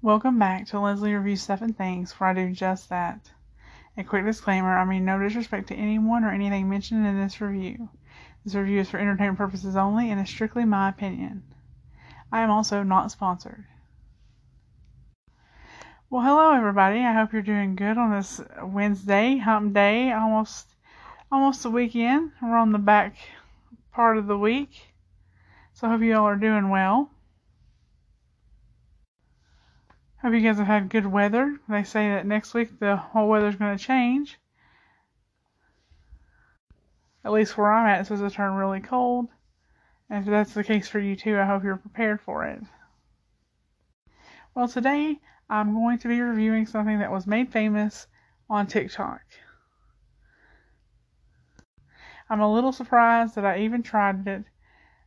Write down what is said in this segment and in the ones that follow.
Welcome back to Leslie Reviews Stuff and Things, where I do just that. A quick disclaimer I mean no disrespect to anyone or anything mentioned in this review. This review is for entertainment purposes only and is strictly my opinion. I am also not sponsored. Well, hello everybody. I hope you're doing good on this Wednesday, hump day, almost almost the weekend. We're on the back part of the week. So I hope you all are doing well. Hope you guys have had good weather. They say that next week the whole weather's going to change. At least where I'm at, it's supposed to turn really cold. And if that's the case for you too, I hope you're prepared for it. Well, today I'm going to be reviewing something that was made famous on TikTok. I'm a little surprised that I even tried it,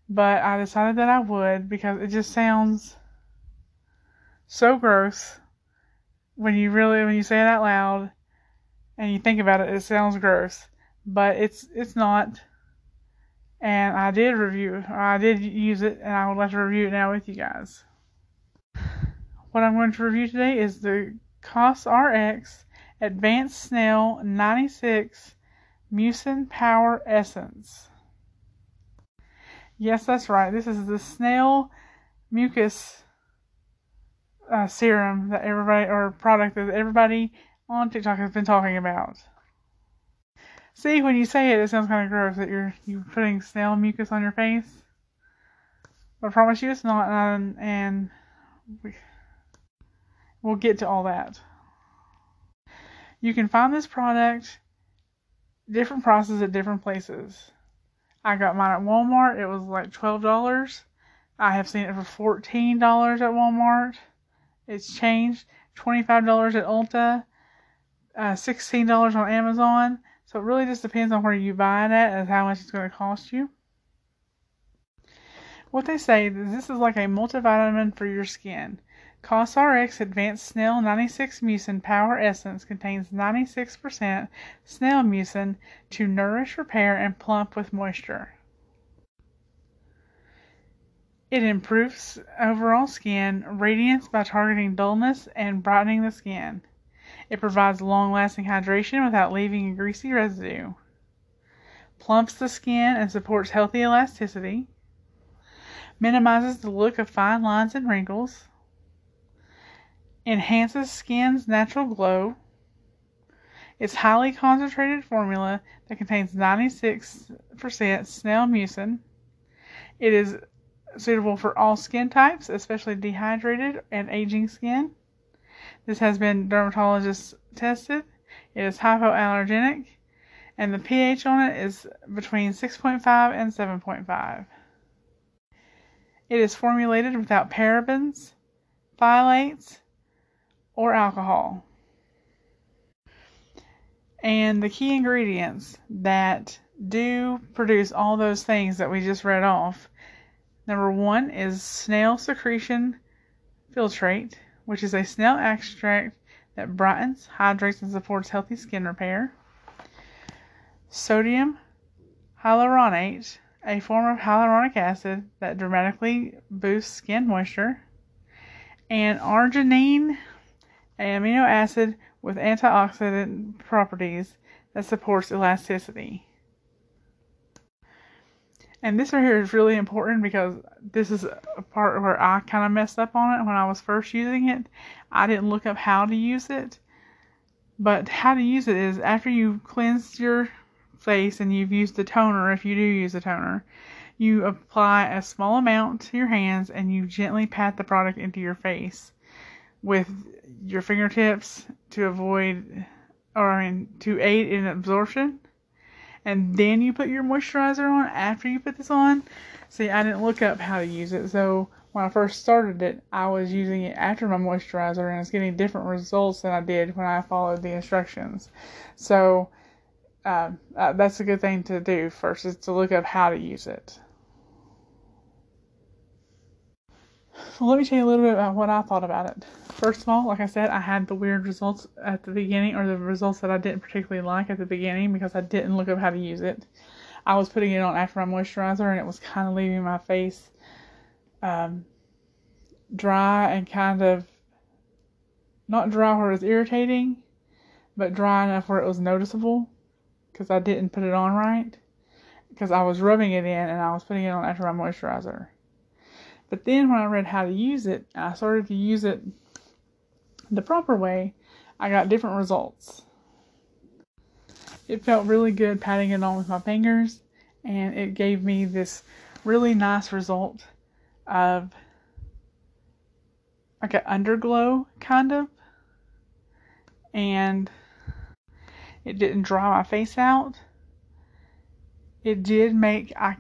but I decided that I would because it just sounds so gross when you really when you say it out loud and you think about it it sounds gross but it's it's not and I did review I did use it and I would like to review it now with you guys what I'm going to review today is the COSRX Advanced Snail 96 Mucin Power Essence. Yes, that's right. This is the snail mucus uh, serum that everybody, or product that everybody on TikTok has been talking about. See, when you say it, it sounds kind of gross that you're you putting snail mucus on your face. But I promise you it's not, and, and we, We'll get to all that. You can find this product different prices at different places. I got mine at Walmart. It was like $12. I have seen it for $14 at Walmart. It's changed. $25 at Ulta. Uh, $16 on Amazon. So it really just depends on where you buy it at as how much it's going to cost you. What they say is this is like a multivitamin for your skin. COSRX Advanced Snail 96 Mucin Power Essence contains 96% snail mucin to nourish, repair, and plump with moisture. It improves overall skin radiance by targeting dullness and brightening the skin. It provides long lasting hydration without leaving a greasy residue. Plumps the skin and supports healthy elasticity. Minimizes the look of fine lines and wrinkles enhances skin's natural glow. It's highly concentrated formula that contains 96% snail mucin. It is suitable for all skin types, especially dehydrated and aging skin. This has been dermatologist tested. It is hypoallergenic and the pH on it is between 6.5 and 7.5. It is formulated without parabens, phthalates, or alcohol. And the key ingredients that do produce all those things that we just read off number one is snail secretion filtrate, which is a snail extract that brightens, hydrates, and supports healthy skin repair. Sodium hyaluronate, a form of hyaluronic acid that dramatically boosts skin moisture. And arginine an amino acid with antioxidant properties that supports elasticity. And this right here is really important because this is a part where I kind of messed up on it when I was first using it. I didn't look up how to use it. But how to use it is after you've cleansed your face and you've used the toner, if you do use a toner, you apply a small amount to your hands and you gently pat the product into your face with your fingertips to avoid or I mean to aid in absorption. And then you put your moisturizer on after you put this on. See, I didn't look up how to use it, so when I first started it, I was using it after my moisturizer and it's getting different results than I did when I followed the instructions. So uh, uh, that's a good thing to do first is to look up how to use it. So let me tell you a little bit about what I thought about it. First of all, like I said, I had the weird results at the beginning, or the results that I didn't particularly like at the beginning because I didn't look up how to use it. I was putting it on after my moisturizer, and it was kind of leaving my face um, dry and kind of Not dry where it was irritating, but dry enough where it was noticeable because I didn't put it on right. Because I was rubbing it in and I was putting it on after my moisturizer. But then when I read how to use it, I started to use it the proper way, I got different results. It felt really good patting it on with my fingers, and it gave me this really nice result of like an underglow kind of and it didn't dry my face out it did make i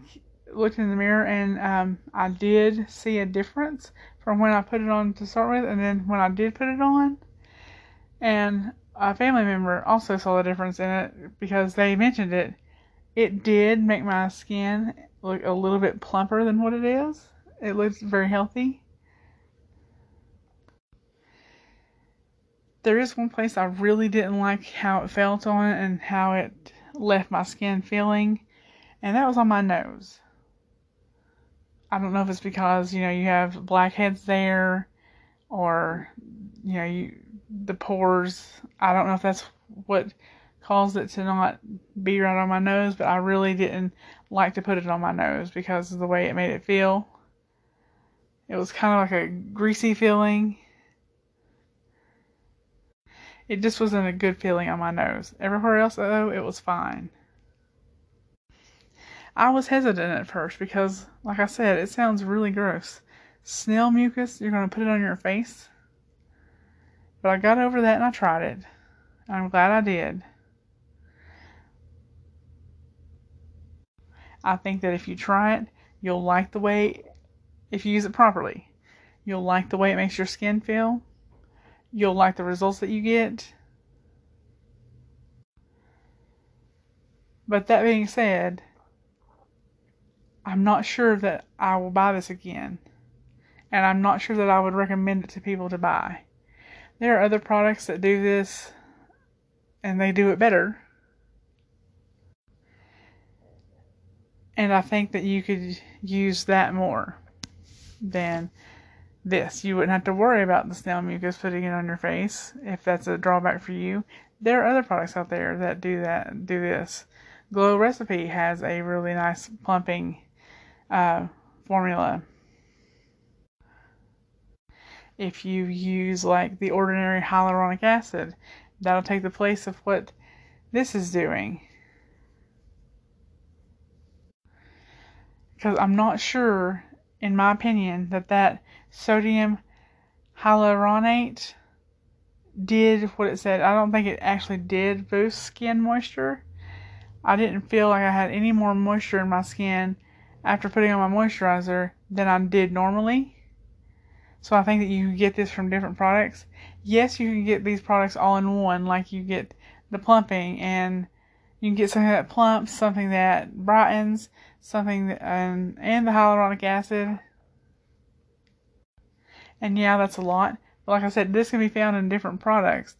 looked in the mirror and um, i did see a difference from when i put it on to start with and then when i did put it on. And a family member also saw the difference in it because they mentioned it. It did make my skin look a little bit plumper than what it is. It looks very healthy. There is one place I really didn't like how it felt on and how it left my skin feeling, and that was on my nose. I don't know if it's because you know you have blackheads there, or you know you the pores. I don't know if that's what caused it to not be right on my nose, but I really didn't like to put it on my nose because of the way it made it feel. It was kind of like a greasy feeling it just wasn't a good feeling on my nose. Everywhere else, though, it was fine. I was hesitant at first because, like I said, it sounds really gross. Snail mucus, you're going to put it on your face? But I got over that and I tried it. I'm glad I did. I think that if you try it, you'll like the way, if you use it properly, you'll like the way it makes your skin feel you'll like the results that you get. But that being said, I'm not sure that I will buy this again. And I'm not sure that I would recommend it to people to buy. There are other products that do this and they do it better. And I think that you could use that more than this. You wouldn't have to worry about the snail mucus putting it on your face if that's a drawback for you. There are other products out there that do that, do this. Glow Recipe has a really nice plumping uh, formula. If you use like the ordinary hyaluronic acid, that'll take the place of what this is doing. Because I'm not sure, in my opinion, that that sodium hyaluronate did what it said. I don't think it actually did boost skin moisture. I didn't feel like I had any more moisture in my skin after putting on my moisturizer than I did normally. So I think that you can get this from different products. Yes, you can get these products all in one, like you get the plumping and you can get something that plumps, something that brightens, something that, and, and the hyaluronic acid and yeah, that's a lot. But like I said, this can be found in different products.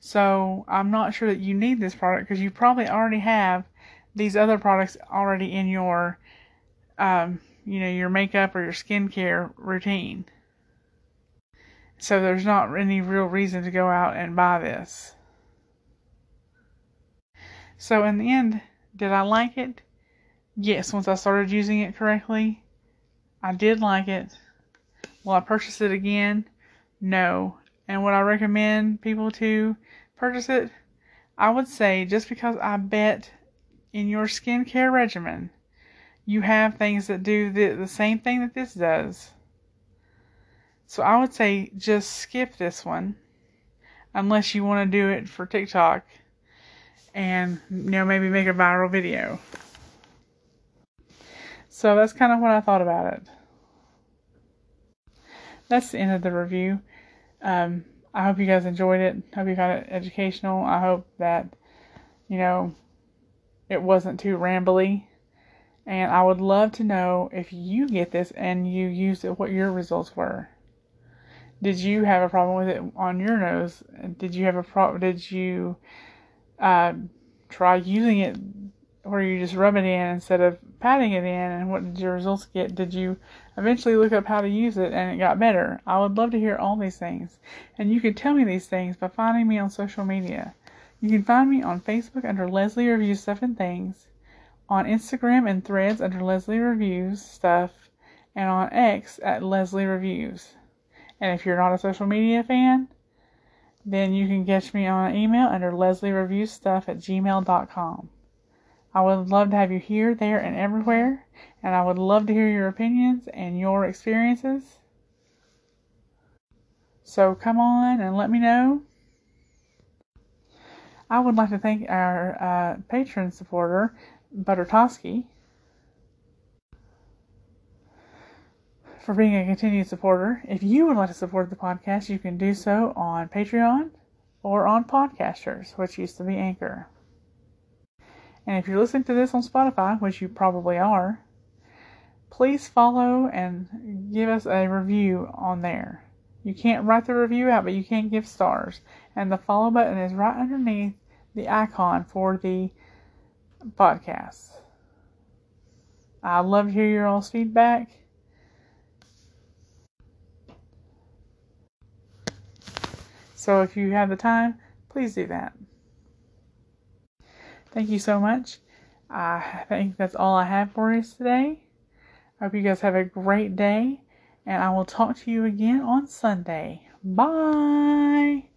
So I'm not sure that you need this product because you probably already have these other products already in your, um, you know, your makeup or your skincare routine. So there's not any real reason to go out and buy this. So in the end, did I like it? Yes, once I started using it correctly, I did like it. Will I purchase it again? No. And would I recommend people to purchase it? I would say just because I bet in your skincare regimen you have things that do the, the same thing that this does. So I would say just skip this one unless you want to do it for TikTok and you know maybe make a viral video. So that's kind of what I thought about it that's the end of the review. Um, I hope you guys enjoyed it. Hope you found it educational. I hope that, you know, it wasn't too rambly. And I would love to know if you get this and you used it, what your results were. Did you have a problem with it on your nose? Did you have a problem? Did you uh, try using it where you just rub it in instead of patting it in and what did your results get? Did you eventually look up how to use it and it got better? I would love to hear all these things. And you can tell me these things by finding me on social media. You can find me on Facebook under Leslie Reviews Stuff and Things, on Instagram and Threads under Leslie Reviews Stuff, and on X at Leslie Reviews. And if you're not a social media fan, then you can catch me on email under Leslie Reviews stuff at gmail.com. I would love to have you here, there, and everywhere, and I would love to hear your opinions and your experiences. So come on and let me know. I would like to thank our uh, patron supporter, Buttertoski, for being a continued supporter. If you would like to support the podcast, you can do so on Patreon or on Podcasters, which used to be Anchor. And if you're listening to this on Spotify, which you probably are, please follow and give us a review on there. You can't write the review out, but you can give stars. And the follow button is right underneath the icon for the podcast. I love to hear your all's feedback. So if you have the time, please do that. Thank you so much. I think that's all I have for us today. I hope you guys have a great day, and I will talk to you again on Sunday. Bye.